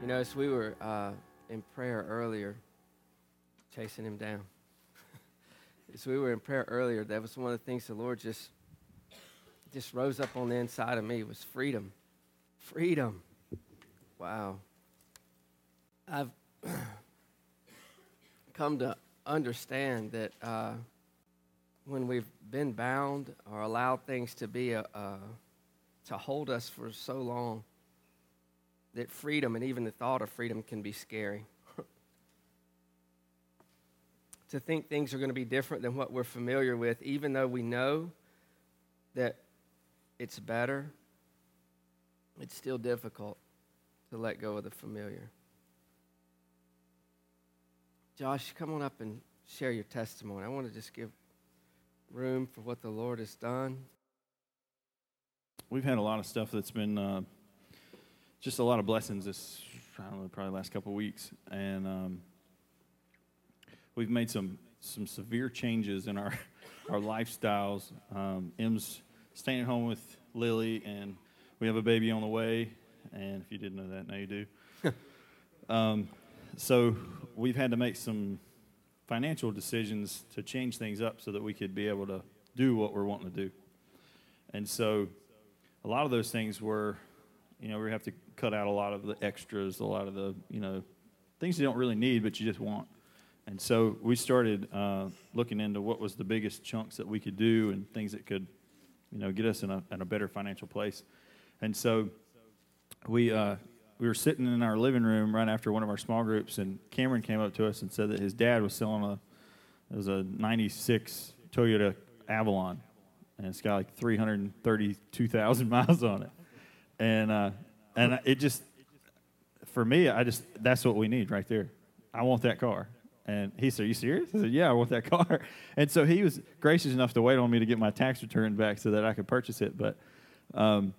You know, as we were uh, in prayer earlier, chasing him down. as we were in prayer earlier, that was one of the things the Lord just just rose up on the inside of me was freedom. Freedom. Wow. I've come to understand that uh, when we've been bound or allowed things to be a, a, to hold us for so long, that freedom and even the thought of freedom can be scary. to think things are going to be different than what we're familiar with, even though we know that it's better, it's still difficult to let go of the familiar. Josh, come on up and share your testimony. I want to just give room for what the Lord has done. We've had a lot of stuff that's been uh, just a lot of blessings this, I don't know, probably last couple of weeks. And um, we've made some, some severe changes in our, our lifestyles. Um, M's staying at home with Lily, and we have a baby on the way. And if you didn't know that, now you do. um, so we've had to make some financial decisions to change things up so that we could be able to do what we're wanting to do. And so a lot of those things were, you know, we have to cut out a lot of the extras, a lot of the, you know, things you don't really need, but you just want. And so we started uh, looking into what was the biggest chunks that we could do and things that could, you know, get us in a, in a better financial place. And so we, uh, we were sitting in our living room right after one of our small groups, and Cameron came up to us and said that his dad was selling a, it was a 96 Toyota Avalon, and it's got like 332,000 miles on it. And, uh, and it just, for me, I just, that's what we need right there. I want that car. And he said, Are you serious? I said, Yeah, I want that car. And so he was gracious enough to wait on me to get my tax return back so that I could purchase it. But um,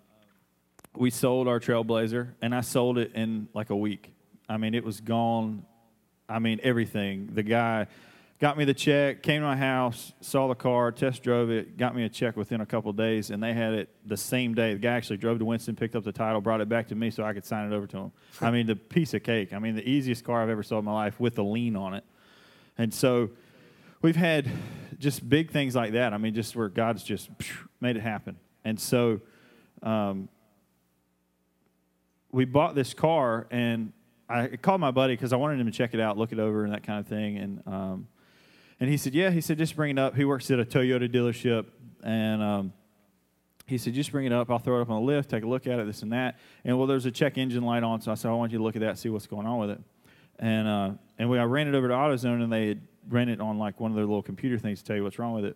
we sold our Trailblazer, and I sold it in like a week. I mean, it was gone. I mean, everything. The guy got me the check, came to my house, saw the car, test drove it, got me a check within a couple days, and they had it the same day. The guy actually drove to Winston, picked up the title, brought it back to me so I could sign it over to him. I mean, the piece of cake. I mean, the easiest car I've ever sold in my life with a lien on it. And so we've had just big things like that. I mean, just where God's just made it happen. And so, um, we bought this car, and I called my buddy because I wanted him to check it out, look it over, and that kind of thing. And um, and he said, yeah. He said, just bring it up. He works at a Toyota dealership, and um, he said, just bring it up. I'll throw it up on the lift, take a look at it, this and that. And well, there's a check engine light on, so I said, I want you to look at that, see what's going on with it. And uh, and we I ran it over to AutoZone, and they ran it on like one of their little computer things to tell you what's wrong with it.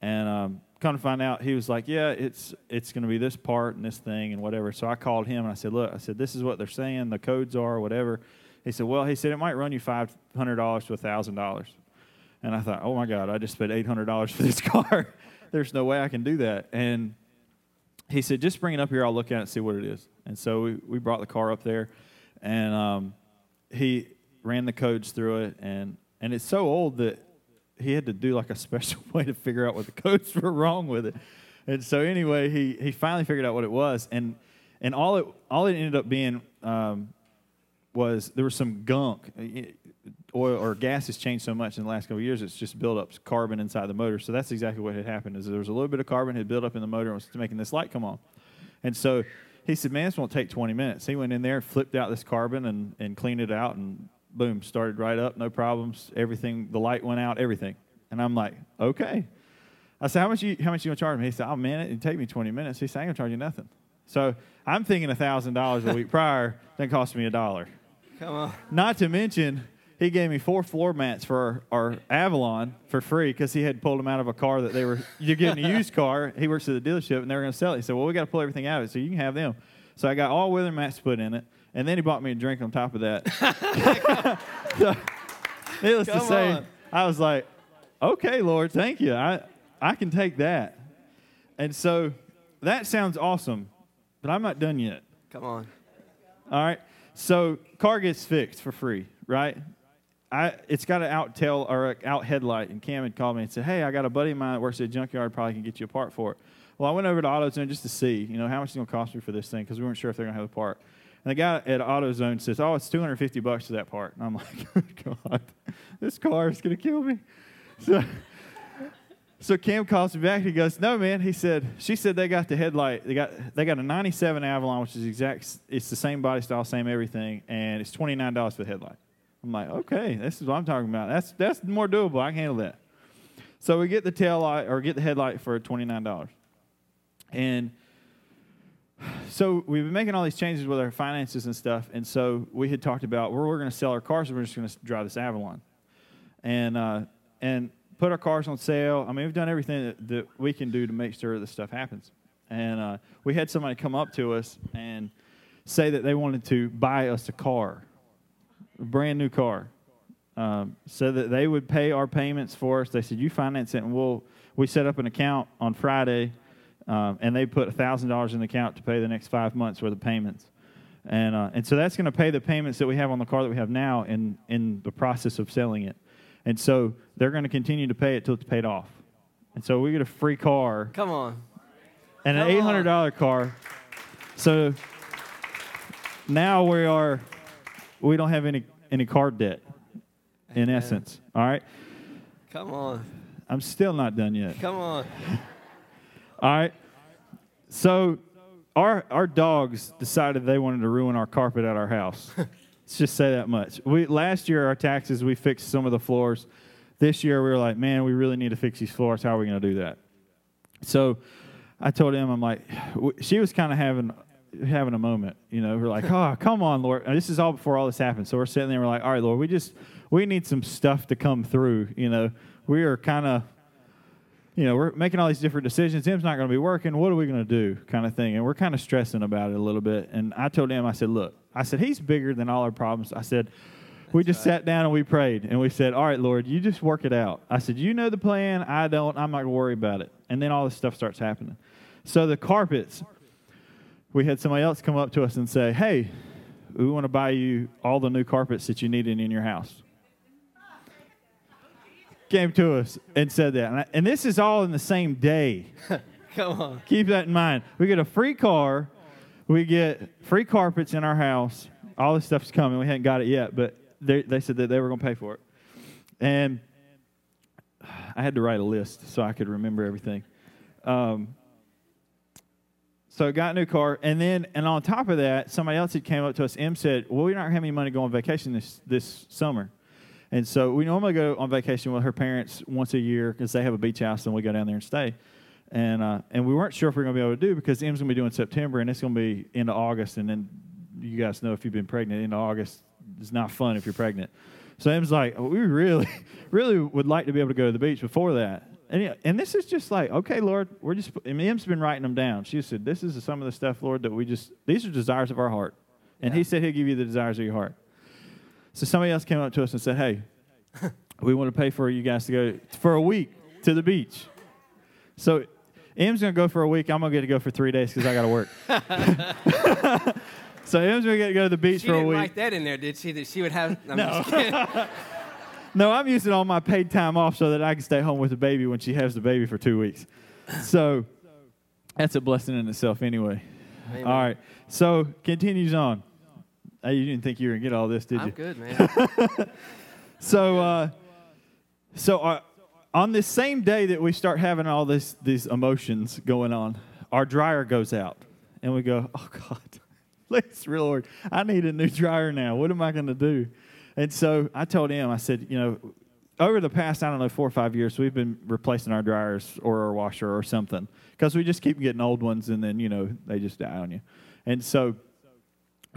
And um, come to find out, he was like, "Yeah, it's it's going to be this part and this thing and whatever." So I called him and I said, "Look, I said this is what they're saying. The codes are whatever." He said, "Well, he said it might run you five hundred dollars to thousand dollars." And I thought, "Oh my God, I just spent eight hundred dollars for this car. There's no way I can do that." And he said, "Just bring it up here. I'll look at it and see what it is." And so we we brought the car up there, and um, he ran the codes through it, and and it's so old that he had to do like a special way to figure out what the codes were wrong with it. And so anyway, he he finally figured out what it was, and and all it all it ended up being um, was there was some gunk. Oil or gas has changed so much in the last couple of years; it's just built up carbon inside the motor. So that's exactly what had happened. Is there was a little bit of carbon had built up in the motor and was making this light come on. And so he said, "Man, this won't take 20 minutes." He went in there, flipped out this carbon, and and cleaned it out, and boom, started right up, no problems. Everything, the light went out, everything. And I'm like, okay. I said, how much you how much you gonna charge me? He said, oh man, it'd take me 20 minutes. He said, I ain't gonna charge you nothing. So I'm thinking thousand dollars a week prior, then cost me a dollar. Come on. Not to mention, he gave me four floor mats for our, our Avalon for free because he had pulled them out of a car that they were you're getting a used car. He works at the dealership and they were gonna sell it. He said, Well, we gotta pull everything out of it, so you can have them. So I got all weather mats put in it. And then he bought me a drink on top of that. so, needless Come to say, on. I was like, okay, Lord, thank you. I, I can take that. And so that sounds awesome, but I'm not done yet. Come on. All right. So car gets fixed for free, right? I, it's got an out tail or out headlight, and Cam had called me and said, "Hey, I got a buddy of mine that works at a junkyard, probably can get you a part for it." Well, I went over to AutoZone just to see, you know, how much it's going to cost me for this thing because we weren't sure if they're going to have a part. And the guy at AutoZone says, "Oh, it's 250 bucks for that part." And I'm like, oh, "God, this car is gonna kill me." So, so Cam calls me back. He goes, "No, man." He said, "She said they got the headlight. They got they got a '97 Avalon, which is exact. It's the same body style, same everything, and it's twenty nine dollars for the headlight." I'm like, "Okay, this is what I'm talking about. That's that's more doable. I can handle that." So we get the tail light or get the headlight for twenty nine dollars, and so we've been making all these changes with our finances and stuff, and so we had talked about where we're going to sell our cars and we're just going to drive this Avalon, and uh, and put our cars on sale. I mean, we've done everything that, that we can do to make sure this stuff happens. And uh, we had somebody come up to us and say that they wanted to buy us a car, brand new car, um, so that they would pay our payments for us. They said, "You finance it, and we'll." We set up an account on Friday um, and they put $1,000 in the account to pay the next five months worth of payments. And, uh, and so that's going to pay the payments that we have on the car that we have now in, in the process of selling it. And so they're going to continue to pay it till it's paid off. And so we get a free car. Come on. And an $800 car. So now we are, we don't have any, any card debt in Amen. essence. All right. Come on. I'm still not done yet. Come on. All right. So our our dogs decided they wanted to ruin our carpet at our house. Let's just say that much. We last year our taxes we fixed some of the floors. This year we were like, man, we really need to fix these floors. How are we going to do that? So I told him, I'm like, she was kind of having having a moment. You know, we're like, oh, come on, Lord. And this is all before all this happened. So we're sitting there, we're like, all right, Lord, we just we need some stuff to come through. You know, we are kind of you know, we're making all these different decisions. Him's not going to be working. What are we going to do? Kind of thing. And we're kind of stressing about it a little bit. And I told him, I said, look, I said, he's bigger than all our problems. I said, we just right. sat down and we prayed and we said, all right, Lord, you just work it out. I said, you know the plan. I don't. I'm not going to worry about it. And then all this stuff starts happening. So the carpets, we had somebody else come up to us and say, hey, we want to buy you all the new carpets that you needed in your house came to us and said that. And, I, and this is all in the same day. Come on. Keep that in mind. We get a free car, we get free carpets in our house. All this stuff's coming. We hadn't got it yet, but they, they said that they were going to pay for it. And I had to write a list so I could remember everything. Um, so got a new car, and then and on top of that, somebody else had came up to us. M said, "Well, we don't have any money to go on vacation this this summer." And so we normally go on vacation with her parents once a year because they have a beach house and we go down there and stay. And, uh, and we weren't sure if we are going to be able to do because M's going to be doing September and it's going to be into August. And then you guys know if you've been pregnant into August, it's not fun if you're pregnant. So M's like, we really, really would like to be able to go to the beach before that. And, and this is just like, okay, Lord, we're just, mean, M's been writing them down. She said, this is some of the stuff, Lord, that we just, these are desires of our heart. And Yeah. He said He'll give you the desires of your heart. So somebody else came up to us and said, "Hey, we want to pay for you guys to go for a week to the beach." So M's gonna go for a week. I'm gonna get to go for three days because I got to work. so M's gonna get to go to the beach She for a didn't week. write that in there, did she? That she would have. I'm No. No, I'm using all my paid time off so that I can stay home with the baby when she has the baby for two weeks. So that's a blessing in itself, anyway. Amen. All right. So continues on. Hey, you didn't think you were gonna get all this, did you? I'm good, man. So, uh, so uh, on this same day that we start having all this these emotions going on, our dryer goes out, and we go, "Oh God, please, real Lord, I need a new dryer now. What am I going to do?" And so I told him, I said, you know, over the past I don't know four or five years, we've been replacing our dryers or our washer or something because we just keep getting old ones, and then you know they just die on you, and so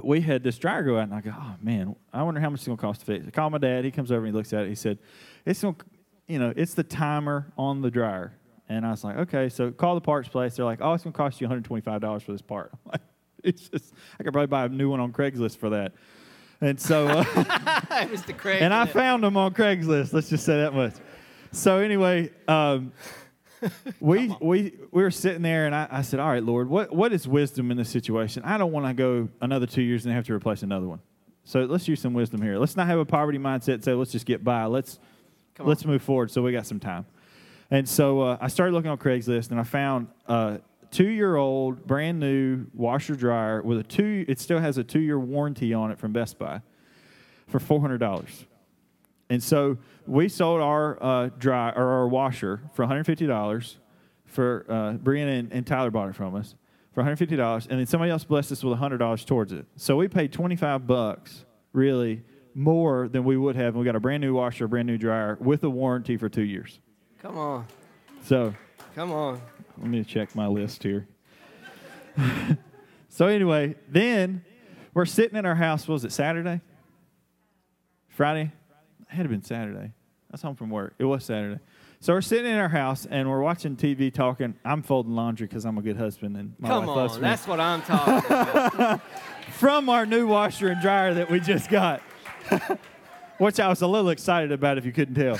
we had this dryer go out, and I go, oh man, I wonder how much it's gonna cost to fix. I call my dad. He comes over and he looks at it. He said, it's gonna, you know, it's the timer on the dryer. And I was like, okay, so call the parts place. They're like, oh, it's gonna cost you 125 dollars for this part. I'm like, it's just, I could probably buy a new one on Craigslist for that. And so, uh, Mr. Craig. and I found them on Craigslist. Let's just say that much. So anyway, um, we we we were sitting there, and I, I said, "All right, Lord, what what is wisdom in this situation? I don't want to go another two years and have to replace another one. So let's use some wisdom here. Let's not have a poverty mindset. Say let's just get by. Let's let's move forward. So we got some time. And so uh, I started looking on Craigslist, and I found uh, two year old, brand new washer dryer with a two, it still has a two year warranty on it from Best Buy for $400. And so we sold our uh, dry or our washer for $150 for uh, Brianna and, and Tyler bought it from us for $150 and then somebody else blessed us with $100 towards it. So we paid 25 bucks really more than we would have. And we got a brand new washer, a brand new dryer with a warranty for two years. Come on. So Come on. Let me check my list here. so anyway, then we're sitting in our house. Was it Saturday? Friday? It had to been Saturday. I was home from work. It was Saturday. So we're sitting in our house and we're watching TV, talking. I'm folding laundry because I'm a good husband and my Come wife loves on. me. That's what I'm talking about. From our new washer and dryer that we just got, which I was a little excited about if you couldn't tell.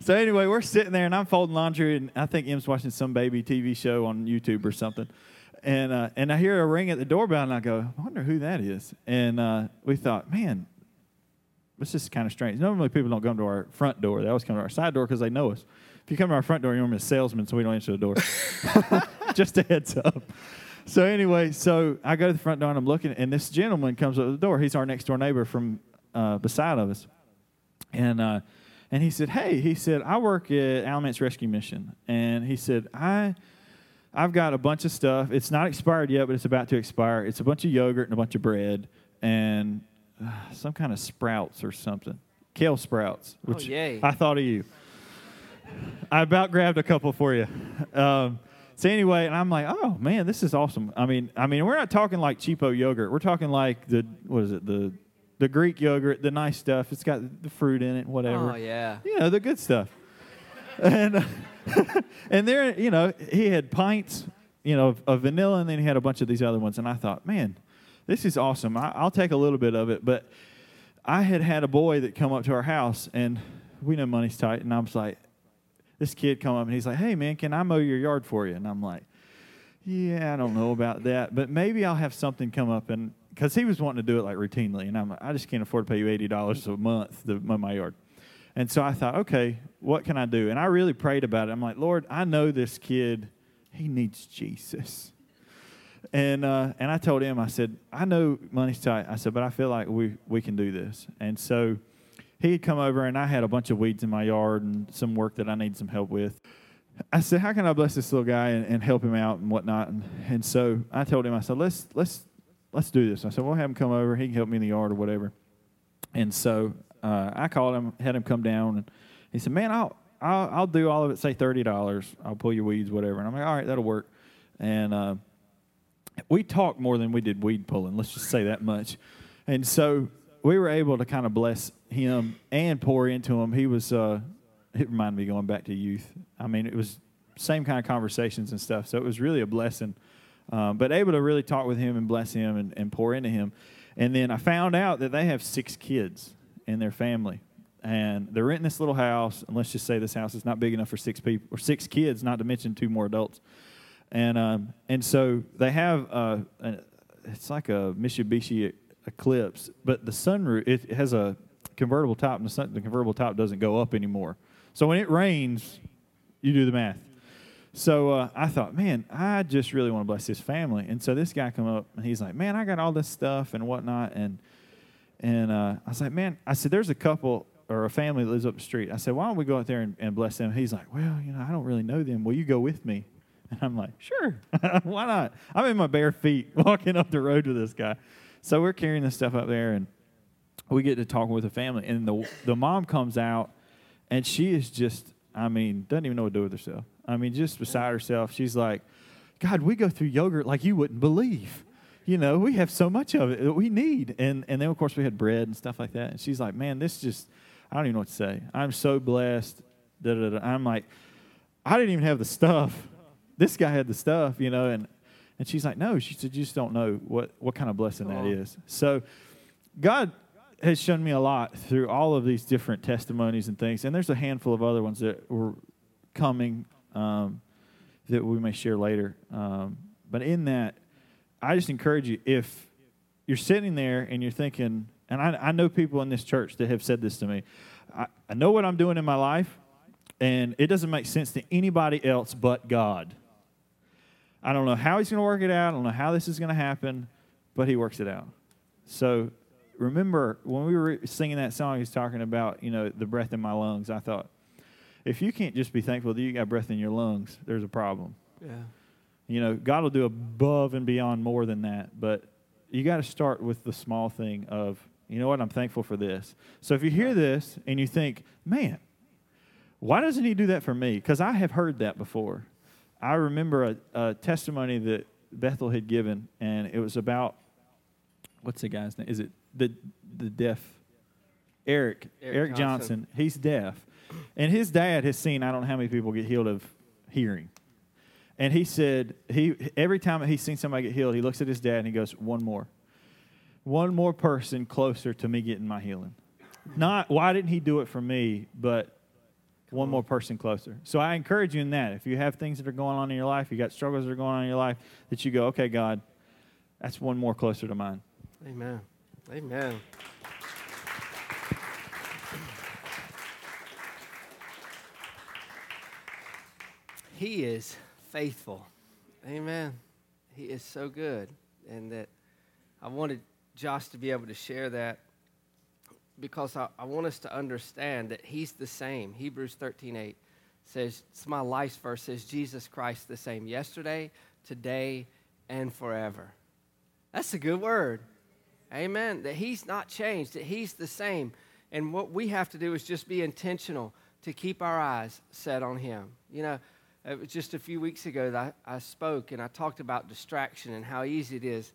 So anyway, we're sitting there and I'm folding laundry and I think Em's watching some baby TV show on YouTube or something. And, uh, and I hear a ring at the doorbell and I go, I wonder who that is. And uh, we thought, man, this is kind of strange. Normally people don't come to our front door. They always come to our side door because they know us. If you come to our front door, you're a salesman, so we don't answer the door. Just a heads up. So anyway, so I go to the front door and I'm looking, and this gentleman comes up to the door. He's our next door neighbor from uh, beside of us, and uh, and he said, "Hey," he said, "I work at Alamance Rescue Mission," and he said, "I." I've got a bunch of stuff. It's not expired yet, but it's about to expire. It's a bunch of yogurt and a bunch of bread and uh, some kind of sprouts or something. Kale sprouts. Oh, Which yay. I thought of you. I about grabbed a couple for you. Um, so anyway, and I'm like, oh man, this is awesome. I mean, I mean, we're not talking like cheapo yogurt. We're talking like the what is it the the Greek yogurt, the nice stuff. It's got the fruit in it, whatever. Oh, yeah. You know, the good stuff. and uh, and there, you know, he had pints, you know, of, of vanilla, and then he had a bunch of these other ones. And I thought, man, this is awesome. I, I'll take a little bit of it. But I had had a boy that come up to our house, and we know money's tight, and I was like, this kid come up and he's like, hey man, can I mow your yard for you? And I'm like, yeah, I don't know about that, but maybe I'll have something come up and because he was wanting to do it like routinely, and I'm I just can't afford to pay you eighty dollars a month to mow my yard. And so I thought, okay, what can I do? And I really prayed about it. I'm like, Lord, I know this kid, he needs Jesus. And uh, and I told him, I said, I know money's tight. I said, but I feel like we we can do this. And so he had come over, and I had a bunch of weeds in my yard and some work that I need some help with. I said, how can I bless this little guy and, and help him out and whatnot? And, and so I told him, I said, let's let's let's do this. I said, we'll have him come over. He can help me in the yard or whatever. And so uh, I called him, had him come down, and he said, man, I'll I'll, I'll do all of it. Say thirty dollars. I'll pull your weeds, whatever. And I'm like, all right, that'll work. And uh, we talked more than we did weed pulling. Let's just say that much. And so we were able to kind of bless him and pour into him. He was. Uh, it reminded me going back to youth. I mean, it was same kind of conversations and stuff. So it was really a blessing. Um, but able to really talk with him and bless him and, and pour into him. And then I found out that they have six kids in their family. And they're renting this little house. And let's just say this house is not big enough for six people or six kids, not to mention two more adults. And um, and so they have uh, a, it's like a Mitsubishi Eclipse, but the sunroof it has a convertible top, and the, sun, the convertible top doesn't go up anymore. So when it rains, you do the math. So uh, I thought, man, I just really want to bless this family. And so this guy come up and he's like, man, I got all this stuff and whatnot. And and uh, I was like, man, I said, there's a couple or a family that lives up the street. I said, why don't we go out there and, and bless them? He's like, well, you know, I don't really know them. Will you go with me? And I'm like, sure, why not? I'm in my bare feet walking up the road with this guy. So we're carrying this stuff up there and we get to talking with the family. And the, the mom comes out and she is just, I mean, doesn't even know what to do with herself. I mean, just beside herself. She's like, God, we go through yogurt like you wouldn't believe. You know, we have so much of it that we need. And, and then, of course, we had bread and stuff like that. And she's like, man, this just, I don't even know what to say. I'm so blessed. Da, da, da. I'm like, I didn't even have the stuff. This guy had the stuff, you know. And, and she's like, no. She said, you just don't know what, what kind of blessing that is. So God has shown me a lot through all of these different testimonies and things. And there's a handful of other ones that were coming um, that we may share later. Um, but in that, I just encourage you if you're sitting there and you're thinking, and I, I know people in this church that have said this to me I, I know what I'm doing in my life, and it doesn't make sense to anybody else but God. I don't know how he's going to work it out. I don't know how this is going to happen, but he works it out. So remember when we were singing that song, he's talking about, you know, the breath in my lungs. I thought, if you can't just be thankful that you got breath in your lungs, there's a problem. Yeah. You know, God will do above and beyond more than that, but you got to start with the small thing of, you know what, I'm thankful for this. So if you hear this and you think, man, why doesn't he do that for me? Because I have heard that before. I remember a, a, testimony that Bethel had given, and it was about what's the guy's name? Is it the the deaf Eric Eric, Eric Johnson. Johnson. He's deaf, and his dad has seen I don't know how many people get healed of hearing. And he said he every time he's seen somebody get healed, he looks at his dad and he goes, "One more, one more person closer to me getting my healing." Not why didn't he do it for me, but one more person closer. So I encourage you in that. If you have things that are going on in your life, you got struggles that are going on in your life, that you go, "Okay, God, that's one more closer to mine." Amen. Amen. He is faithful. Amen. He is so good. And that I wanted Josh to be able to share that because I, I want us to understand that he's the same. Hebrews 13 8 says, it's my life's verse says, Jesus Christ the same yesterday, today, and forever. That's a good word. Amen. That he's not changed, that he's the same. And what we have to do is just be intentional to keep our eyes set on him. You know, it was just a few weeks ago that I, I spoke and I talked about distraction and how easy it is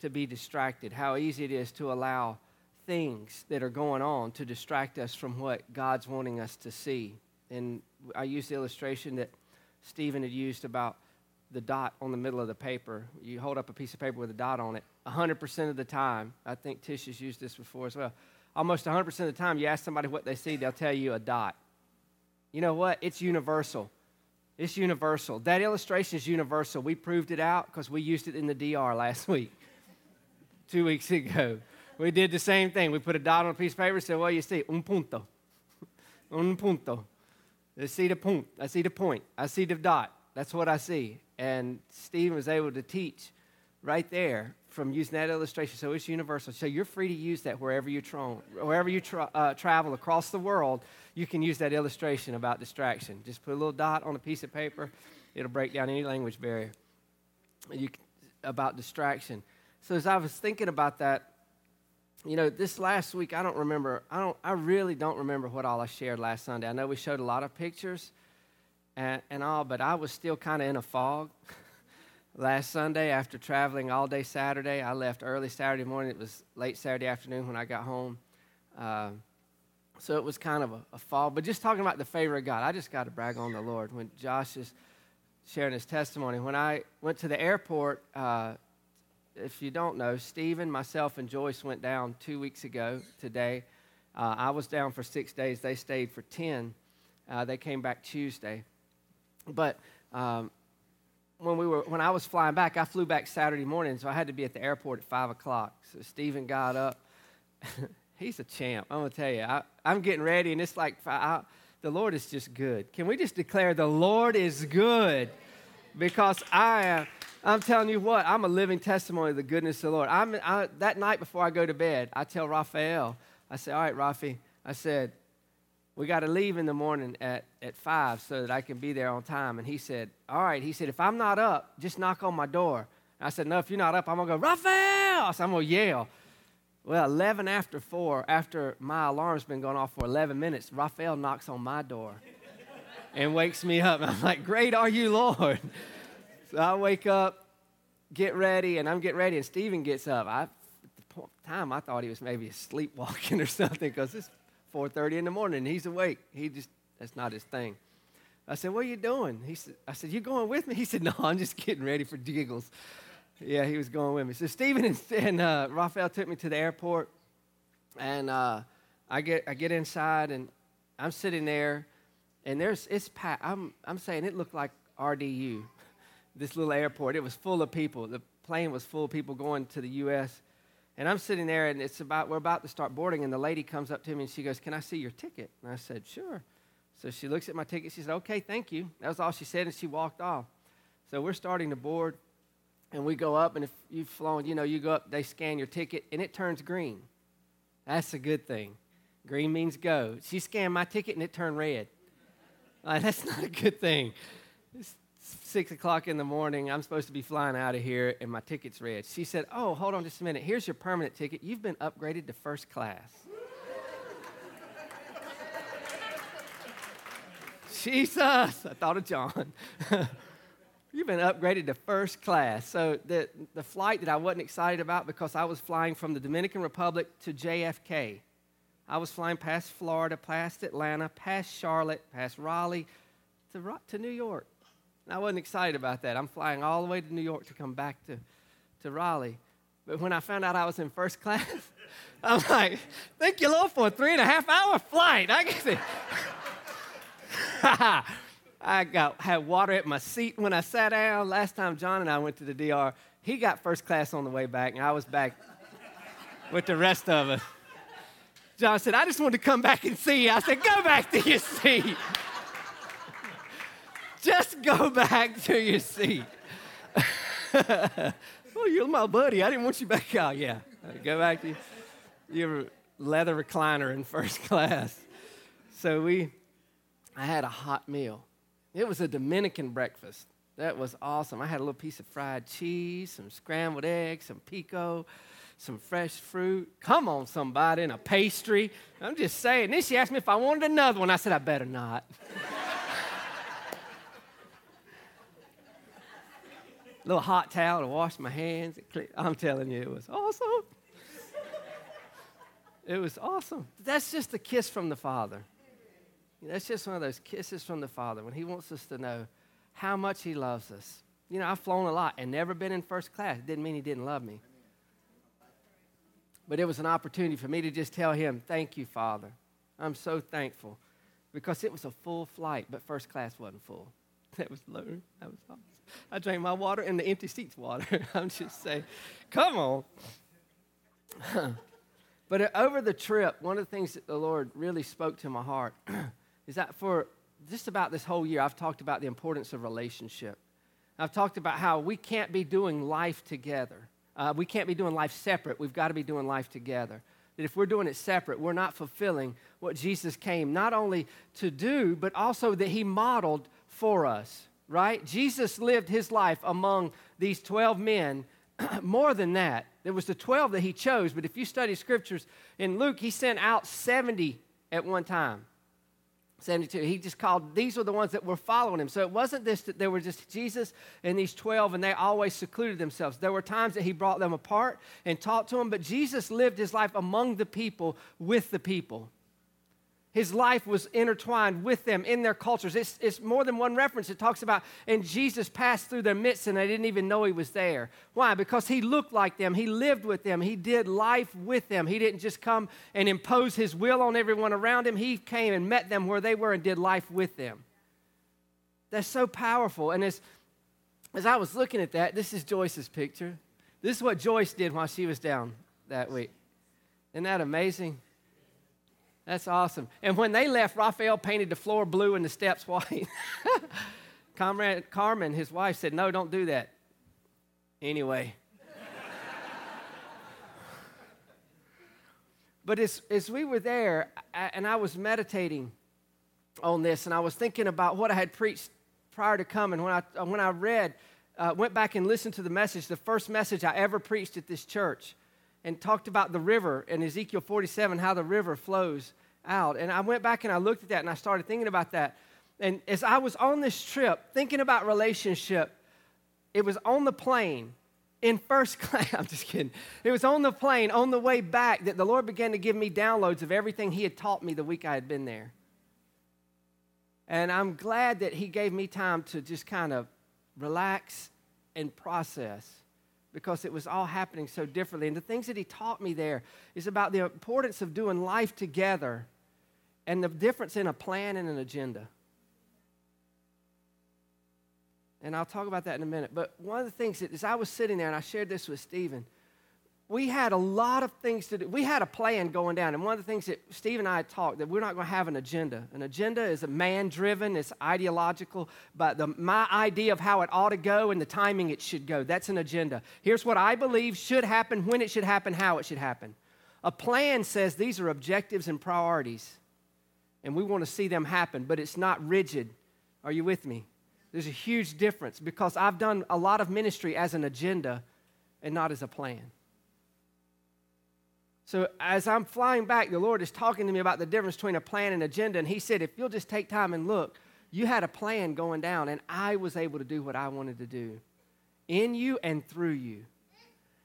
to be distracted, how easy it is to allow things that are going on to distract us from what God's wanting us to see. And I used the illustration that Stephen had used about the dot on the middle of the paper. You hold up a piece of paper with a dot on it. 100% of the time, I think Tish has used this before as well. Almost 100% of the time, you ask somebody what they see, they'll tell you a dot. You know what? It's universal. It's universal. That illustration is universal. We proved it out because we used it in the DR last week, two weeks ago. We did the same thing. We put a dot on a piece of paper and said, Well, you see, un punto. un punto. I see the point. I see the point. I see the dot. That's what I see. And Stephen was able to teach right there from using that illustration. So it's universal. So you're free to use that wherever you, tra- wherever you tra- uh, travel across the world. You can use that illustration about distraction. Just put a little dot on a piece of paper. It'll break down any language barrier you, about distraction. So as I was thinking about that, you know, this last week, I don't remember, I, don't, I really don't remember what all I shared last Sunday. I know we showed a lot of pictures and, and all, but I was still kind of in a fog. last Sunday, after traveling all day Saturday, I left early Saturday morning. It was late Saturday afternoon when I got home. Uh, so it was kind of a, a fall. But just talking about the favor of God, I just got to brag on the Lord. When Josh is sharing his testimony, when I went to the airport, uh, if you don't know, Stephen, myself, and Joyce went down two weeks ago today. Uh, I was down for six days. They stayed for 10. Uh, they came back Tuesday. But um, when, we were, when I was flying back, I flew back Saturday morning, so I had to be at the airport at 5 o'clock. So Stephen got up. He's a champ. I'm to tell you. I, am getting ready, and it's like, I, the Lord is just good. Can we just declare the Lord is good? Because I am. I'm telling you what, I'm a living testimony of the goodness of the Lord. I'm, I, that night before I go to bed, I tell Raphael, I say, All right, Rafi, I said, we got to leave in the morning at, at 5 so that I can be there on time. And he said, All right. He said, If I'm not up, just knock on my door. And I said, No, if you're not up, I'm going to go, Raphael. So I'm going to yell. Well, 11 after 4, after my alarm's been going off for 11 minutes, Raphael knocks on my door and wakes me up. And I'm like, Great are you, Lord. So I wake up, get ready, and I'm getting ready, and Stephen gets up. I, at the time, I thought he was maybe sleepwalking or something because it's 4.30 in the morning, he's awake. He just, that's not his thing. I said, what are you doing? He said, I said, you going with me? He said, no, I'm just getting ready for giggles. Yeah, he was going with me. So Stephen and, and uh, Raphael took me to the airport, and uh, I, get, I get inside, and I'm sitting there, and there's, it's packed. I'm, I'm saying it looked like RDU this little airport. It was full of people. The plane was full of people going to the U.S. And I'm sitting there, and it's about we're about to start boarding, and the lady comes up to me and she goes, "Can I see your ticket?" And I said, "Sure." So she looks at my ticket. She said, "Okay, thank you." That was all she said, and she walked off. So we're starting to board, and we go up, and if you've flown, you know, you go up, they scan your ticket, and it turns green. That's a good thing. Green means go. She scanned my ticket, and it turned red. Uh, that's not a good thing. It's six o'clock in the morning. I'm supposed to be flying out of here, and my ticket's red. She said, Oh, hold on just a minute. Here's your permanent ticket. You've been upgraded to first class. Jesus, I thought of John. You've been upgraded to first class. So the, the flight that I wasn't excited about because I was flying from the Dominican Republic to JFK. I was flying past Florida, past Atlanta, past Charlotte, past Raleigh, to, to New York. And I wasn't excited about that. I'm flying all the way to New York to come back to, to Raleigh. But when I found out I was in first class, I'm like, thank you, Lord, for a three and a half hour flight. I get it. I got had water at my seat when I sat down. Last time John and I went to the DR, he got first class on the way back, and I was back with the rest of us. John said, I just wanted to come back and see you. I said, Go back to your seat. Just go back to your seat. oh, you're my buddy. I didn't want you back out. Yeah. Go back to your leather recliner in first class. So we, I had a hot meal. It was a Dominican breakfast. That was awesome. I had a little piece of fried cheese, some scrambled eggs, some pico, some fresh fruit. Come on, somebody, and a pastry. I'm just saying. Then she asked me if I wanted another one. I said, I better not. little hot towel to wash my hands. I'm telling you, it was awesome. It was awesome. That's just a kiss from the Father. That's just one of those kisses from the Father when He wants us to know how much He loves us. You know, I've flown a lot and never been in first class. It didn't mean He didn't love me. But it was an opportunity for me to just tell Him, Thank you, Father. I'm so thankful because it was a full flight, but first class wasn't full. That was low. That was awesome. I drank my water and the empty seats water. I'm just saying, come on. but over the trip, one of the things that the Lord really spoke to my heart is that for just about this whole year, I've talked about the importance of relationship. I've talked about how we can't be doing life together. Uh, we can't be doing life separate. We've got to be doing life together. That if we're doing it separate, we're not fulfilling what Jesus came not only to do, but also that he modeled for us, right? Jesus lived his life among these 12 men. More than that, there was the 12 that he chose, but if you study scriptures in Luke, he sent out 70 at one time. 72. He just called, these were the ones that were following him. So it wasn't this that there were just Jesus and these 12 and they always secluded themselves. There were times that he brought them apart and talked to them, but Jesus lived his life among the people with the people. His life was intertwined with them in their cultures. It's, it's, more than one reference. It talks about, and Jesus passed through their midst and they didn't even know he was there. Why? Because he looked like them. He lived with them. He did life with them. He didn't just come and impose his will on everyone around him. He came and met them where they were and did life with them. That's so powerful. And as, as I was looking at that, this is Joyce's picture. This is what Joyce did while she was down that week. Isn't that amazing? That's awesome. And when they left, Raphael painted the floor blue and the steps white. Comrade Carmen, his wife, said, No, don't do that. Anyway. but as, as we were there, I, and I was meditating on this, and I was thinking about what I had preached prior to coming, when I, when I read, uh, went back and listened to the message, the first message I ever preached at this church and talked about the river in Ezekiel 47, how the river flows out. And I went back and I looked at that and I started thinking about that. And as I was on this trip, thinking about relationship, it was on the plane in first class. I'm just kidding. It was on the plane on the way back that the Lord began to give me downloads of everything He had taught me the week I had been there. And I'm glad that He gave me time to just kind of relax and process because it was all happening so differently. And the things that he taught me there is about the importance of doing life together and the difference in a plan and an agenda. And I'll talk about that in a minute. But one of the things that, as I was sitting there and I shared this with Stephen, we had a lot of things to do. We had a plan going down. And one of the things that Steve and I talked that we're not going to have an agenda. An agenda is a man driven, it's ideological, but the, my idea of how it ought to go and the timing it should go. That's an agenda. Here's what I believe should happen, when it should happen, how it should happen. A plan says these are objectives and priorities, and we want to see them happen, but it's not rigid. Are you with me? There's a huge difference because I've done a lot of ministry as an agenda and not as a plan. So as I'm flying back, the Lord is talking to me about the difference between a plan and agenda. And He said, if you'll just take time and look, you had a plan going down, and I was able to do what I wanted to do in you and through you.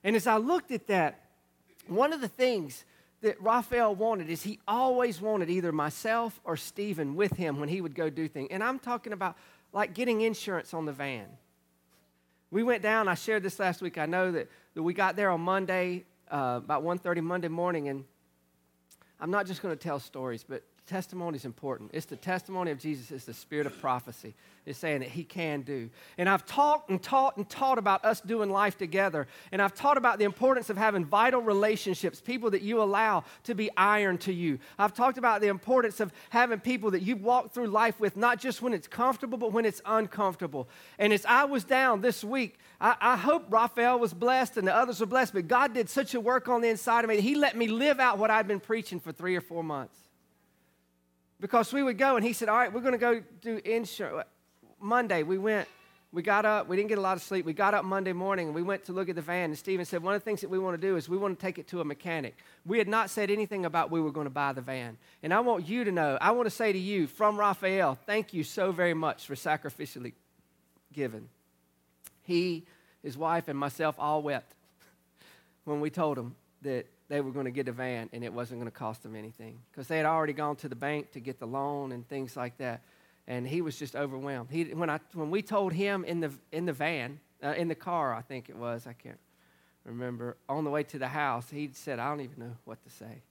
And as I looked at that, one of the things that Raphael wanted is he always wanted either myself or Stephen with him when he would go do things. And I'm talking about like getting insurance on the van. We went down, I shared this last week. I know that, that we got there on Monday uh, about 1.30 Monday morning, and I'm not just going to tell stories, but testimony is important. It's the testimony of Jesus, it's the spirit of prophecy. It's saying that he can do. And I've taught and taught and taught about us doing life together. And I've taught about the importance of having vital relationships, people that you allow to be iron to you. I've talked about the importance of having people that you walk through life with, not just when it's comfortable, but when it's uncomfortable. And as I was down this week, I, I hope Raphael was blessed and the others were blessed, but God did such a work on the inside of me. That he let me live out what I'd been preaching for three or four months. Because we would go, and he said, All right, we're going to go do insurance. Monday, we went, we got up, we didn't get a lot of sleep. We got up Monday morning and we went to look at the van. And Stephen said, One of the things that we want to do is we want to take it to a mechanic. We had not said anything about we were going to buy the van. And I want you to know, I want to say to you from Raphael, thank you so very much for sacrificially giving. He, his wife, and myself all wept when we told him that they were going to get a van and it wasn't going to cost them anything because they had already gone to the bank to get the loan and things like that. And he was just overwhelmed. He, when, I, when we told him in the, in the van, uh, in the car, I think it was, I can't remember, on the way to the house, he said, I don't even know what to say.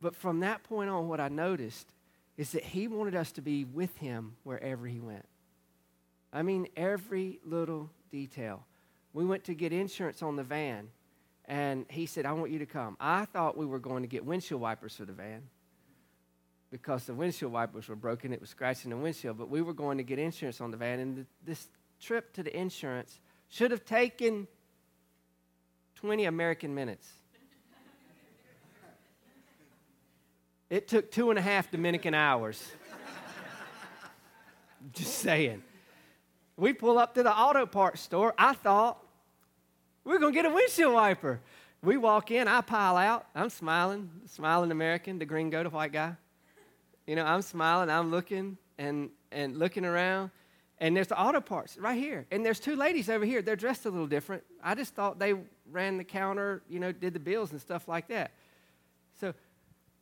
But from that point on, what I noticed is that he wanted us to be with him wherever he went. I mean, every little detail. We went to get insurance on the van and he said, I want you to come. I thought we were going to get windshield wipers for the van because the windshield wipers were broken. It was scratching the windshield, but we were going to get insurance on the van. And the, this trip to the insurance should have taken 20 American minutes. It took two and a half Dominican hours. Just saying. We pull up to the auto parts store. I thought we're going to get a windshield wiper. We walk in, I pile out. I'm smiling, smiling American, the gringo, the white guy. You know, I'm smiling, I'm looking and, and looking around. And there's the auto parts right here. And there's two ladies over here. They're dressed a little different. I just thought they ran the counter, you know, did the bills and stuff like that. So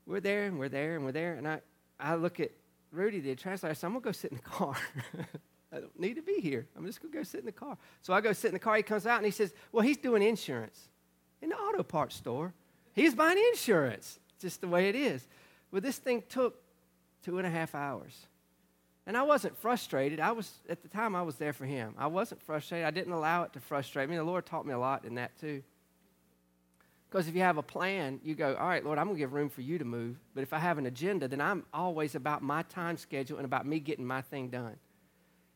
we're there and we're there and we're there. And I, I look at Rudy, the translator. Said, I'm going to go sit in the car. I don't need to be here. I'm just going to go sit in the car. So I go sit in the car. He comes out and he says, Well, he's doing insurance in the auto parts store. He's buying insurance. Just the way it is. Well, this thing took two and a half hours. And I wasn't frustrated. I was, at the time, I was there for him. I wasn't frustrated. I didn't allow it to frustrate me. The Lord taught me a lot in that, too. Because if you have a plan, you go, all right, Lord, I'm going to give room for you to move. But if I have an agenda, then I'm always about my time schedule and about me getting my thing done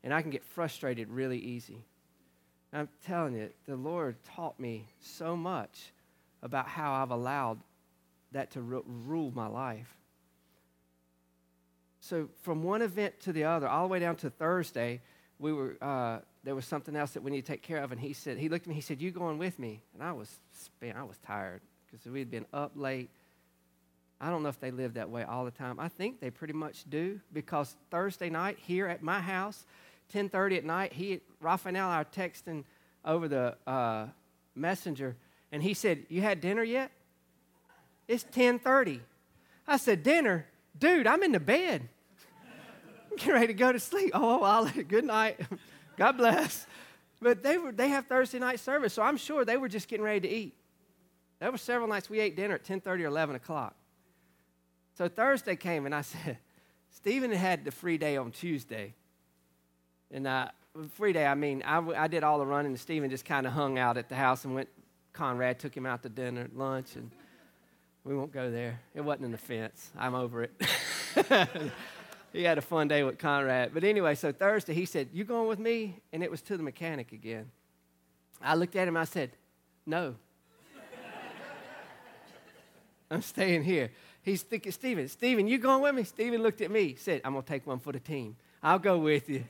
and I can get frustrated really easy. I'm telling you, the Lord taught me so much about how I've allowed that to rule my life. So from one event to the other, all the way down to Thursday, we were uh, there was something else that we need to take care of, and he said he looked at me. He said, "You going with me?" And I was I was tired because we had been up late. I don't know if they live that way all the time. I think they pretty much do because Thursday night here at my house, 10:30 at night, he Raphael I are texting over the uh, messenger, and he said, "You had dinner yet?" It's 10:30. I said, "Dinner, dude. I'm in the bed. Getting ready to go to sleep. Oh, I'll, good night. God bless." But they were they have Thursday night service, so I'm sure they were just getting ready to eat. There were several nights we ate dinner at 10:30 or 11 o'clock. So Thursday came, and I said, Stephen had the free day on Tuesday. And uh, free day, I mean, I, I did all the running, and Stephen just kind of hung out at the house and went Conrad took him out to dinner, lunch, and we won't go there. It wasn't an offense. I'm over it. he had a fun day with Conrad. But anyway, so Thursday he said, You going with me? And it was to the mechanic again. I looked at him, I said, No. I'm staying here. He's thinking, Stephen, Stephen, you going with me? Stephen looked at me, said, I'm gonna take one for the team. I'll go with you.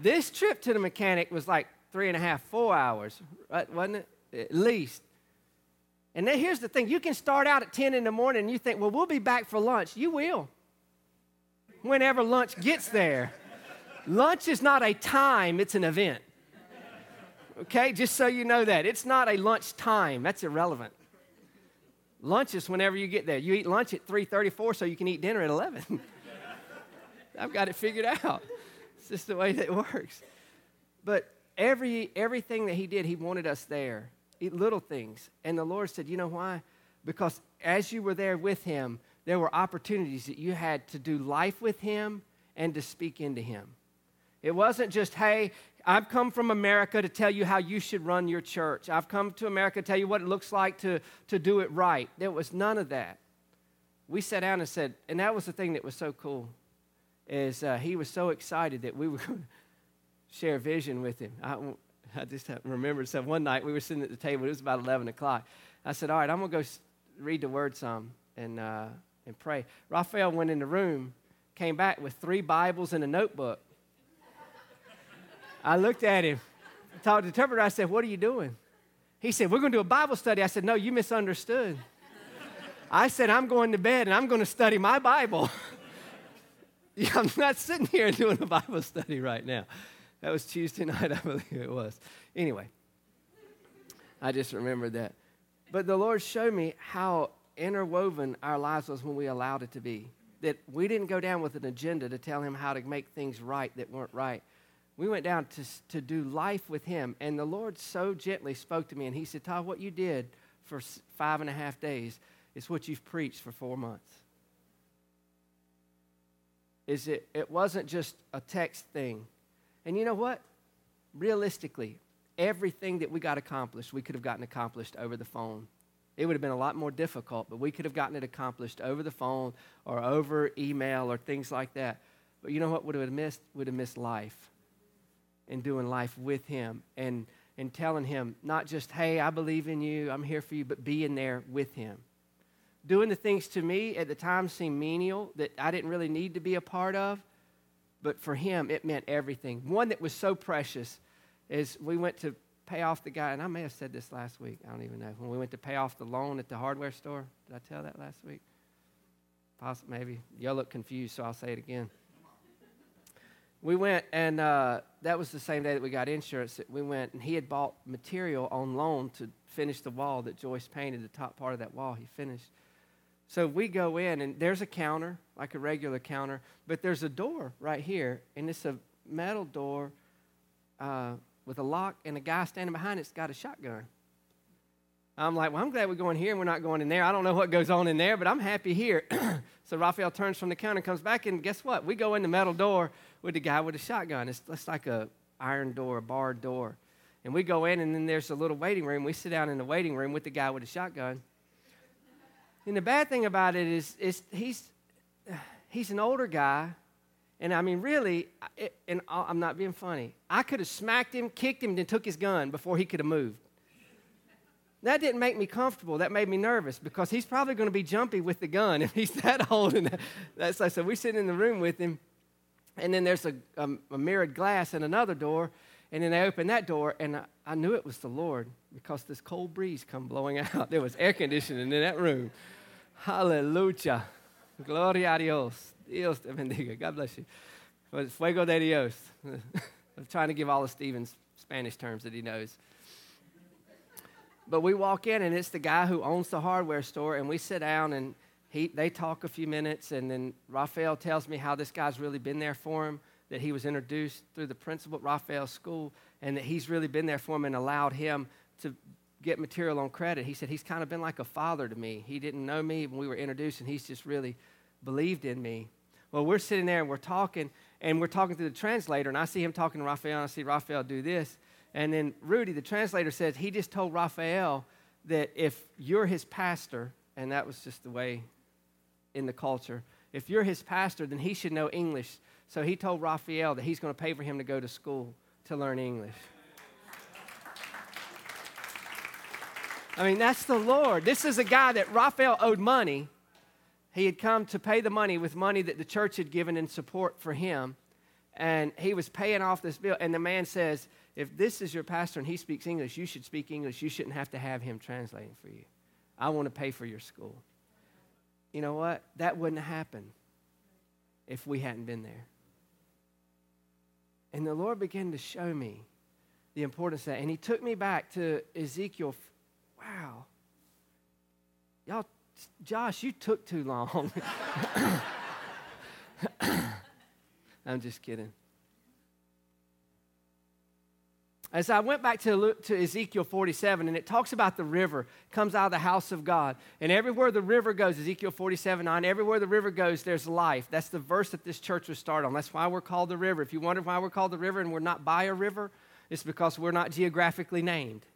This trip to the mechanic was like three and a half, four hours, right? Wasn't it? At least. And then here's the thing you can start out at 10 in the morning and you think, well, we'll be back for lunch. You will. Whenever lunch gets there. lunch is not a time, it's an event. Okay, just so you know that. It's not a lunch time, that's irrelevant. Lunch is whenever you get there. You eat lunch at 3:34 so you can eat dinner at 11. I've got it figured out. Just the way that it works. But every everything that he did, he wanted us there little things. And the Lord said, You know why? Because as you were there with him, there were opportunities that you had to do life with him and to speak into him. It wasn't just, hey, I've come from America to tell you how you should run your church. I've come to America to tell you what it looks like to, to do it right. There was none of that. We sat down and said, and that was the thing that was so cool, is uh, he was so excited that we were going to share vision with him. I, I just remembered so one night we were sitting at the table. It was about 11 o'clock. I said, All right, I'm going to go read the word some and, uh, and pray. Raphael went in the room, came back with three Bibles and a notebook. I looked at him, talked to the interpreter. I said, What are you doing? He said, We're going to do a Bible study. I said, No, you misunderstood. I said, I'm going to bed and I'm going to study my Bible. yeah, I'm not sitting here doing a Bible study right now. That was Tuesday night, I believe it was. Anyway, I just remembered that. But the Lord showed me how interwoven our lives was when we allowed it to be. That we didn't go down with an agenda to tell him how to make things right that weren't right. We went down to, to do life with him. And the Lord so gently spoke to me, and he said, Todd, what you did for five and a half days is what you've preached for four months. Is it, it wasn't just a text thing. And you know what? Realistically, everything that we got accomplished, we could have gotten accomplished over the phone. It would have been a lot more difficult, but we could have gotten it accomplished over the phone or over email or things like that. But you know what would have missed? Would have missed life and doing life with him and, and telling him not just, hey, I believe in you, I'm here for you, but being there with him. Doing the things to me at the time seemed menial that I didn't really need to be a part of, but for him, it meant everything. One that was so precious is we went to pay off the guy, and I may have said this last week. I don't even know. When we went to pay off the loan at the hardware store, did I tell that last week? Possibly, maybe. Y'all look confused, so I'll say it again. We went, and uh, that was the same day that we got insurance. We went, and he had bought material on loan to finish the wall that Joyce painted, the top part of that wall. He finished. So we go in, and there's a counter, like a regular counter, but there's a door right here, and it's a metal door uh, with a lock, and a guy standing behind it's got a shotgun. I'm like, well, I'm glad we're going here and we're not going in there. I don't know what goes on in there, but I'm happy here. so Raphael turns from the counter comes back, and guess what? We go in the metal door with the guy with a shotgun. It's, it's like a iron door, a barred door. And we go in, and then there's a little waiting room. We sit down in the waiting room with the guy with a shotgun. And the bad thing about it is, is he's, he's an older guy. And I mean, really, it, and I'm not being funny. I could have smacked him, kicked him, then took his gun before he could have moved. That didn't make me comfortable. That made me nervous because he's probably going to be jumpy with the gun if he's that old. And that's like, so we sit in the room with him, and then there's a, a, a mirrored glass and another door, and then they open that door, and I, I knew it was the Lord because this cold breeze come blowing out. There was air conditioning in that room. Hallelujah. Gloria a Dios. Dios te bendiga. God bless you. Fuego de Dios. I'm trying to give all of Stephen's Spanish terms that he knows. But we walk in, and it's the guy who owns the hardware store, and we sit down, and he, they talk a few minutes, and then Raphael tells me how this guy's really been there for him, that he was introduced through the principal at Raphael's school, and that he's really been there for him and allowed him to get material on credit. He said he's kind of been like a father to me. He didn't know me when we were introduced, and he's just really believed in me. Well, we're sitting there and we're talking, and we're talking to the translator, and I see him talking to Raphael, and I see Raphael do this. And then Rudy, the translator, says he just told Raphael that if you're his pastor, and that was just the way in the culture, if you're his pastor, then he should know English. So he told Raphael that he's going to pay for him to go to school to learn English. I mean, that's the Lord. This is a guy that Raphael owed money. He had come to pay the money with money that the church had given in support for him. And he was paying off this bill. And the man says, If this is your pastor and he speaks English, you should speak English. You shouldn't have to have him translating for you. I want to pay for your school. You know what? That wouldn't happen if we hadn't been there. And the Lord began to show me the importance of that. And he took me back to Ezekiel wow, y'all, Josh, you took too long. I'm just kidding. As I went back to, to Ezekiel 47, and it talks about the river comes out of the house of God. And everywhere the river goes, Ezekiel 47 9, everywhere the river goes, there's life. That's the verse that this church was started on. That's why we're called the river. If you wonder why we're called the river and we're not by a river, it's because we're not geographically named.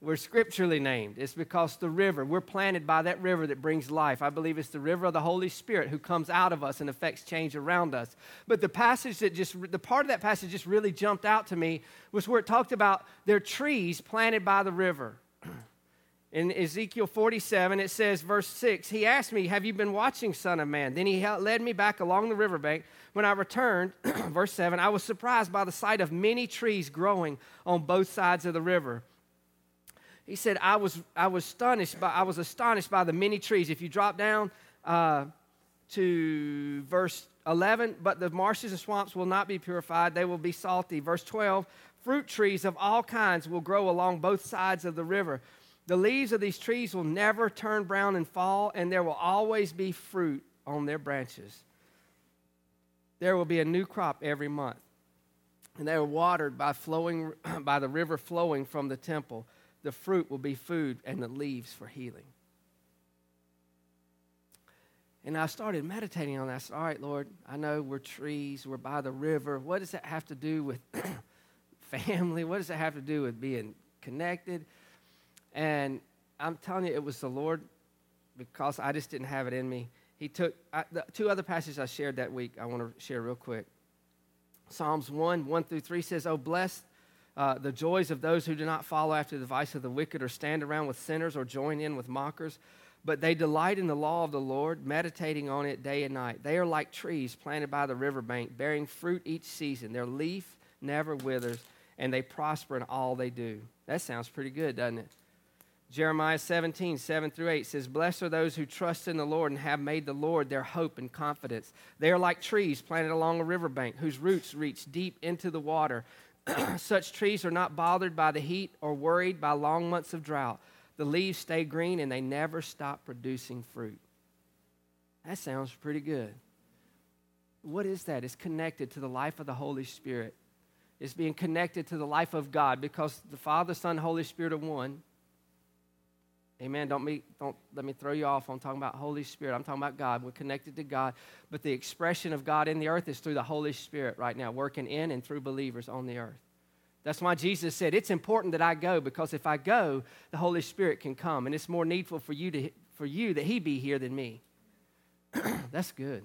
We're scripturally named. It's because the river, we're planted by that river that brings life. I believe it's the river of the Holy Spirit who comes out of us and affects change around us. But the passage that just, the part of that passage just really jumped out to me was where it talked about their trees planted by the river. In Ezekiel 47, it says, verse 6, he asked me, Have you been watching, Son of Man? Then he led me back along the riverbank. When I returned, verse 7, I was surprised by the sight of many trees growing on both sides of the river he said, I was, I was astonished by, I was astonished by the many trees. If you drop down uh, to verse 11, but the marshes and swamps will not be purified, they will be salty. Verse 12, fruit trees of all kinds will grow along both sides of the river. The leaves of these trees will never turn brown and fall, and there will always be fruit on their branches. There will be a new crop every month. And they are watered by, flowing, by the river flowing from the temple the fruit will be food and the leaves for healing. And I started meditating on that. I said, All right, Lord, I know we're trees, we're by the river. What does that have to do with family? What does that have to do with being connected? And I'm telling you, it was the Lord because I just didn't have it in me. He took I, the two other passages I shared that week, I want to share real quick. Psalms 1 1 through 3 says, Oh, blessed uh, the joys of those who do not follow after the vice of the wicked or stand around with sinners or join in with mockers, but they delight in the law of the Lord, meditating on it day and night. They are like trees planted by the riverbank, bearing fruit each season. Their leaf never withers, and they prosper in all they do. That sounds pretty good, doesn't it? Jeremiah 17, 7 through 8 says, Blessed are those who trust in the Lord and have made the Lord their hope and confidence. They are like trees planted along a riverbank, whose roots reach deep into the water. Such trees are not bothered by the heat or worried by long months of drought. The leaves stay green and they never stop producing fruit. That sounds pretty good. What is that? It's connected to the life of the Holy Spirit. It's being connected to the life of God because the Father, Son, Holy Spirit are one. Amen. Don't, me, don't let me throw you off on talking about Holy Spirit. I'm talking about God. We're connected to God. But the expression of God in the earth is through the Holy Spirit right now, working in and through believers on the earth. That's why Jesus said, It's important that I go because if I go, the Holy Spirit can come. And it's more needful for you, to, for you that He be here than me. That's good.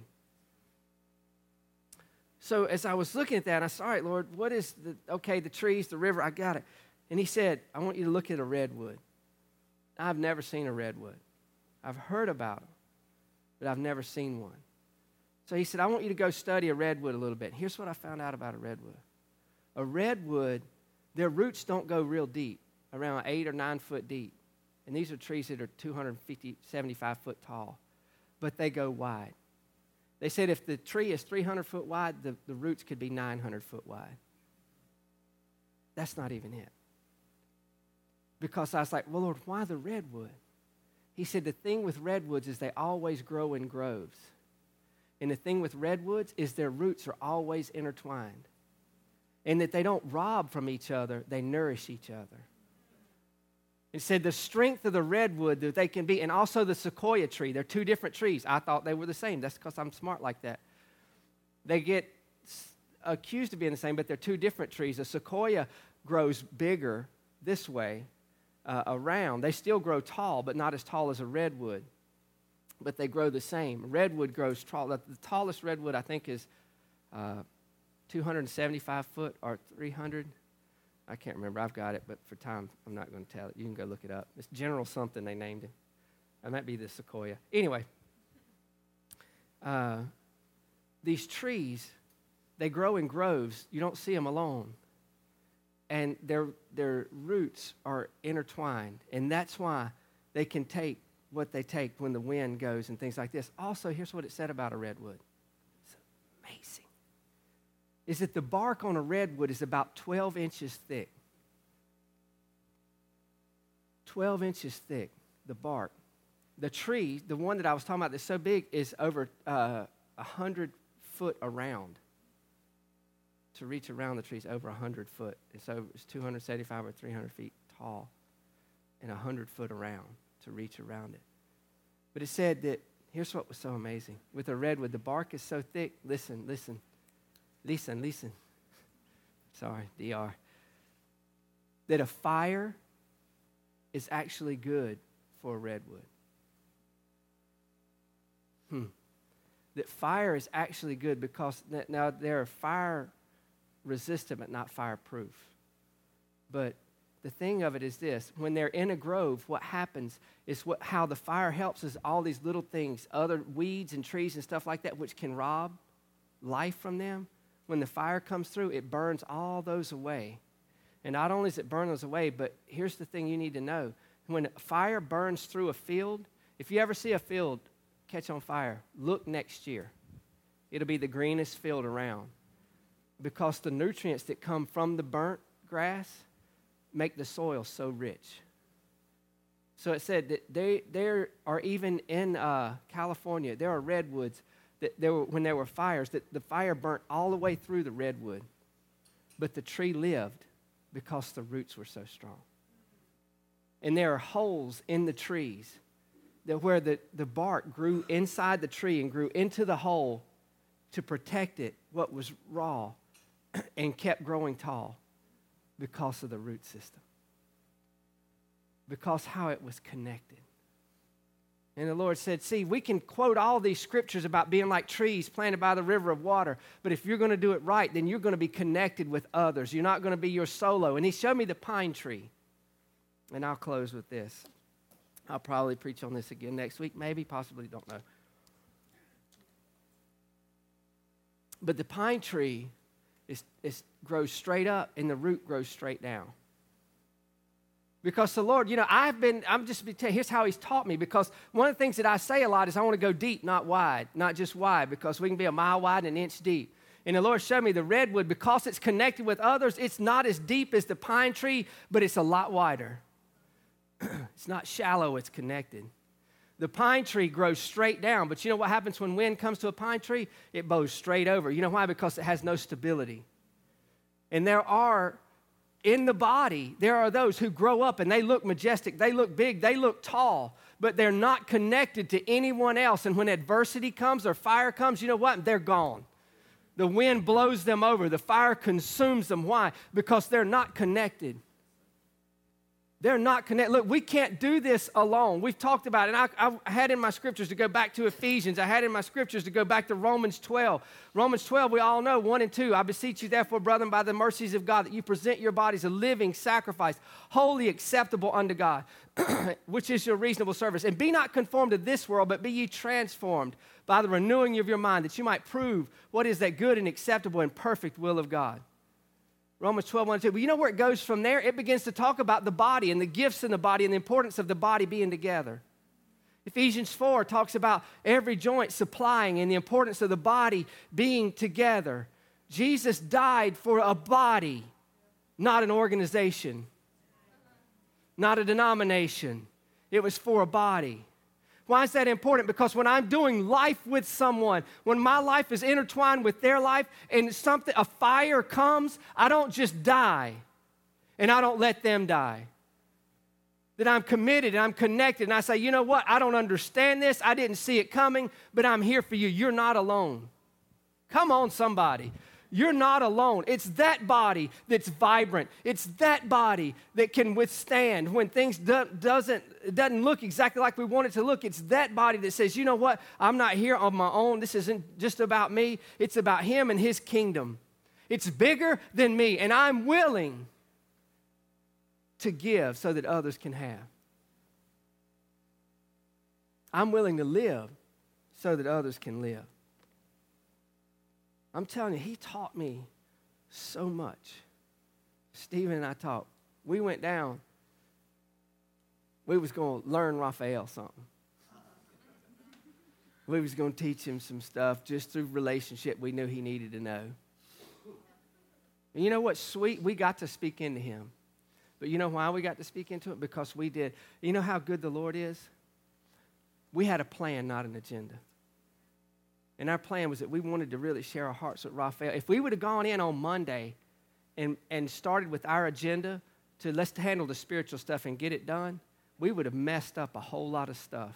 So as I was looking at that, I said, All right, Lord, what is the, okay, the trees, the river, I got it. And He said, I want you to look at a redwood. I've never seen a redwood. I've heard about them, but I've never seen one. So he said, I want you to go study a redwood a little bit. Here's what I found out about a redwood a redwood, their roots don't go real deep, around eight or nine foot deep. And these are trees that are 250, 75 foot tall, but they go wide. They said if the tree is 300 foot wide, the, the roots could be 900 foot wide. That's not even it because I was like, well, Lord, why the redwood? He said, the thing with redwoods is they always grow in groves. And the thing with redwoods is their roots are always intertwined. And that they don't rob from each other, they nourish each other. He said the strength of the redwood that they can be, and also the sequoia tree. They're two different trees. I thought they were the same. That's because I'm smart like that. They get accused of being the same, but they're two different trees. A sequoia grows bigger this way uh, around. They still grow tall, but not as tall as a redwood. But they grow the same. Redwood grows tall. The tallest redwood, I think, is uh, 275 foot or 300. I can't remember. I've got it, but for time, I'm not going to tell it. You can go look it up. It's General something they named him. It might be the sequoia. Anyway, uh, these trees, they grow in groves. You don't see them alone. And their, their roots are intertwined. And that's why they can take what they take when the wind goes and things like this. Also, here's what it said about a redwood it's amazing. Is that the bark on a redwood is about 12 inches thick. 12 inches thick, the bark. The tree, the one that I was talking about that's so big, is over uh, 100 foot around. To reach around the tree is over 100 foot. And so it's 275 or 300 feet tall and 100 foot around to reach around it. But it said that, here's what was so amazing. With a redwood, the bark is so thick. Listen, listen, listen, listen. Sorry, DR. That a fire is actually good for a redwood. Hmm. That fire is actually good because now there are fire resistant but not fireproof. But the thing of it is this when they're in a grove, what happens is what, how the fire helps is all these little things, other weeds and trees and stuff like that, which can rob life from them. When the fire comes through, it burns all those away. And not only does it burn those away, but here's the thing you need to know when fire burns through a field, if you ever see a field catch on fire, look next year. It'll be the greenest field around because the nutrients that come from the burnt grass make the soil so rich. So it said that they, there are even in uh, California, there are redwoods that there were, when there were fires, that the fire burnt all the way through the redwood, but the tree lived because the roots were so strong. And there are holes in the trees that where the, the bark grew inside the tree and grew into the hole to protect it, what was raw, and kept growing tall because of the root system. Because how it was connected. And the Lord said, See, we can quote all these scriptures about being like trees planted by the river of water, but if you're going to do it right, then you're going to be connected with others. You're not going to be your solo. And He showed me the pine tree. And I'll close with this. I'll probably preach on this again next week, maybe, possibly, don't know. But the pine tree is, is, grows straight up and the root grows straight down. Because the Lord, you know, I've been, I'm just, here's how He's taught me. Because one of the things that I say a lot is I want to go deep, not wide, not just wide, because we can be a mile wide and an inch deep. And the Lord showed me the redwood, because it's connected with others, it's not as deep as the pine tree, but it's a lot wider. it's not shallow, it's connected. The pine tree grows straight down, but you know what happens when wind comes to a pine tree? It bows straight over. You know why? Because it has no stability. And there are in the body, there are those who grow up and they look majestic, they look big, they look tall, but they're not connected to anyone else. And when adversity comes or fire comes, you know what? They're gone. The wind blows them over, the fire consumes them. Why? Because they're not connected. They're not connected. Look, we can't do this alone. We've talked about it. And I, I, had in my scriptures to go back to Ephesians. I had in my scriptures to go back to Romans 12. Romans 12, we all know, 1 and 2. I beseech you, therefore, brethren, by the mercies of God, that you present your bodies a living sacrifice, wholly acceptable unto God, which is your reasonable service. And be not conformed to this world, but be ye transformed by the renewing of your mind, that you might prove what is that good and acceptable and perfect will of God. Romans 12, 1 2. But you know where it goes from there? It begins to talk about the body and the gifts in the body and the importance of the body being together. Ephesians 4 talks about every joint supplying and the importance of the body being together. Jesus died for a body, not an organization, not a denomination. It was for a body. Why is that important? Because when I'm doing life with someone, when my life is intertwined with their life and something a fire comes, I don't just die and I don't let them die. That I'm committed and I'm connected and I say, "You know what? I don't understand this. I didn't see it coming, but I'm here for you. You're not alone." Come on somebody. You're not alone. It's that body that's vibrant. It's that body that can withstand when things do, doesn't, doesn't look exactly like we want it to look. It's that body that says, you know what? I'm not here on my own. This isn't just about me. It's about him and his kingdom. It's bigger than me, and I'm willing to give so that others can have. I'm willing to live so that others can live. I'm telling you, he taught me so much. Stephen and I talked. We went down. We was going to learn Raphael something. We was going to teach him some stuff just through relationship we knew he needed to know. And you know what's sweet? We got to speak into him. But you know why we got to speak into it? Because we did. You know how good the Lord is? We had a plan, not an agenda. And our plan was that we wanted to really share our hearts with Raphael. If we would have gone in on Monday and, and started with our agenda to let's handle the spiritual stuff and get it done, we would have messed up a whole lot of stuff.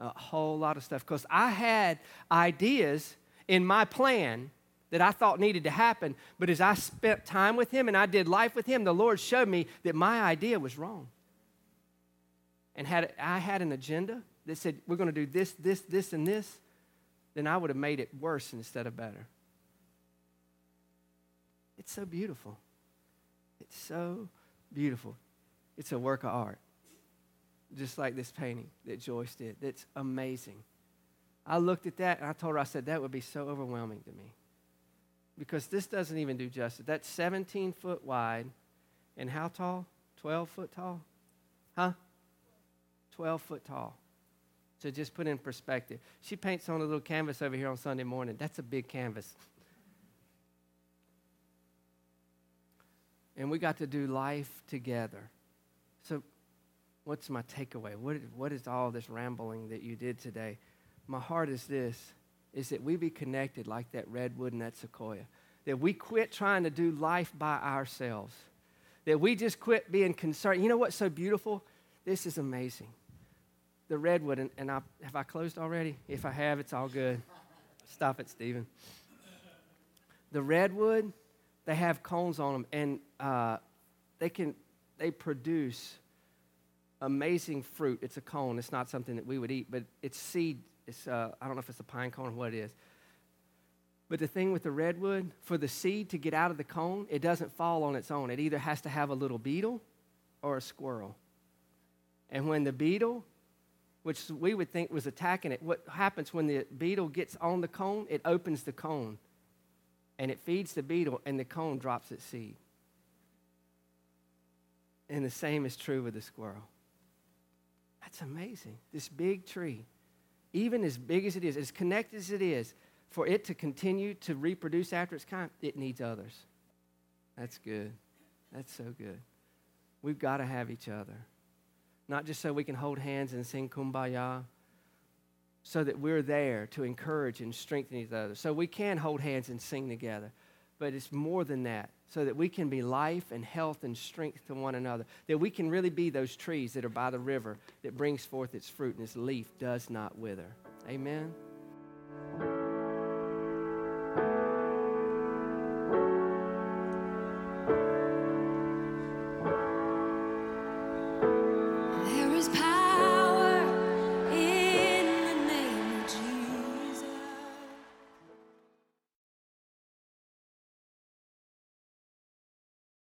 A whole lot of stuff. Because I had ideas in my plan that I thought needed to happen, but as I spent time with him and I did life with him, the Lord showed me that my idea was wrong. And had I had an agenda, that said, we're going to do this, this, this, and this, then I would have made it worse instead of better. It's so beautiful. It's so beautiful. It's a work of art, just like this painting that Joyce did. That's amazing. I looked at that and I told her, I said, that would be so overwhelming to me. Because this doesn't even do justice. That's 17 foot wide and how tall? 12 foot tall? Huh? 12 foot tall to just put in perspective. She paints on a little canvas over here on Sunday morning. That's a big canvas. And we got to do life together. So, what's my takeaway? What, what is all this rambling that you did today? My heart is this is that we be connected like that redwood and that sequoia. That we quit trying to do life by ourselves. That we just quit being concerned. You know what's so beautiful? This is amazing the redwood, and, and I, have I closed already? If I have, it's all good. Stop it, Stephen. The redwood, they have cones on them, and uh, they can they produce amazing fruit. It's a cone. It's not something that we would eat, but it's seed. It's uh, I don't know if it's a pine cone or what it is. But the thing with the redwood, for the seed to get out of the cone, it doesn't fall on its own. It either has to have a little beetle or a squirrel. And when the beetle which we would think was attacking it. What happens when the beetle gets on the cone? It opens the cone and it feeds the beetle, and the cone drops its seed. And the same is true with the squirrel. That's amazing. This big tree, even as big as it is, as connected as it is, for it to continue to reproduce after its kind, it needs others. That's good. That's so good. We've got to have each other not just so we can hold hands and sing kumbaya, so that we're there to encourage and strengthen each other. So we can hold hands and sing together. But it's more than that, so that we can be life and health and strength to one another. That we can really be those trees that are by the river that brings forth its fruit and its leaf does not wither. Amen.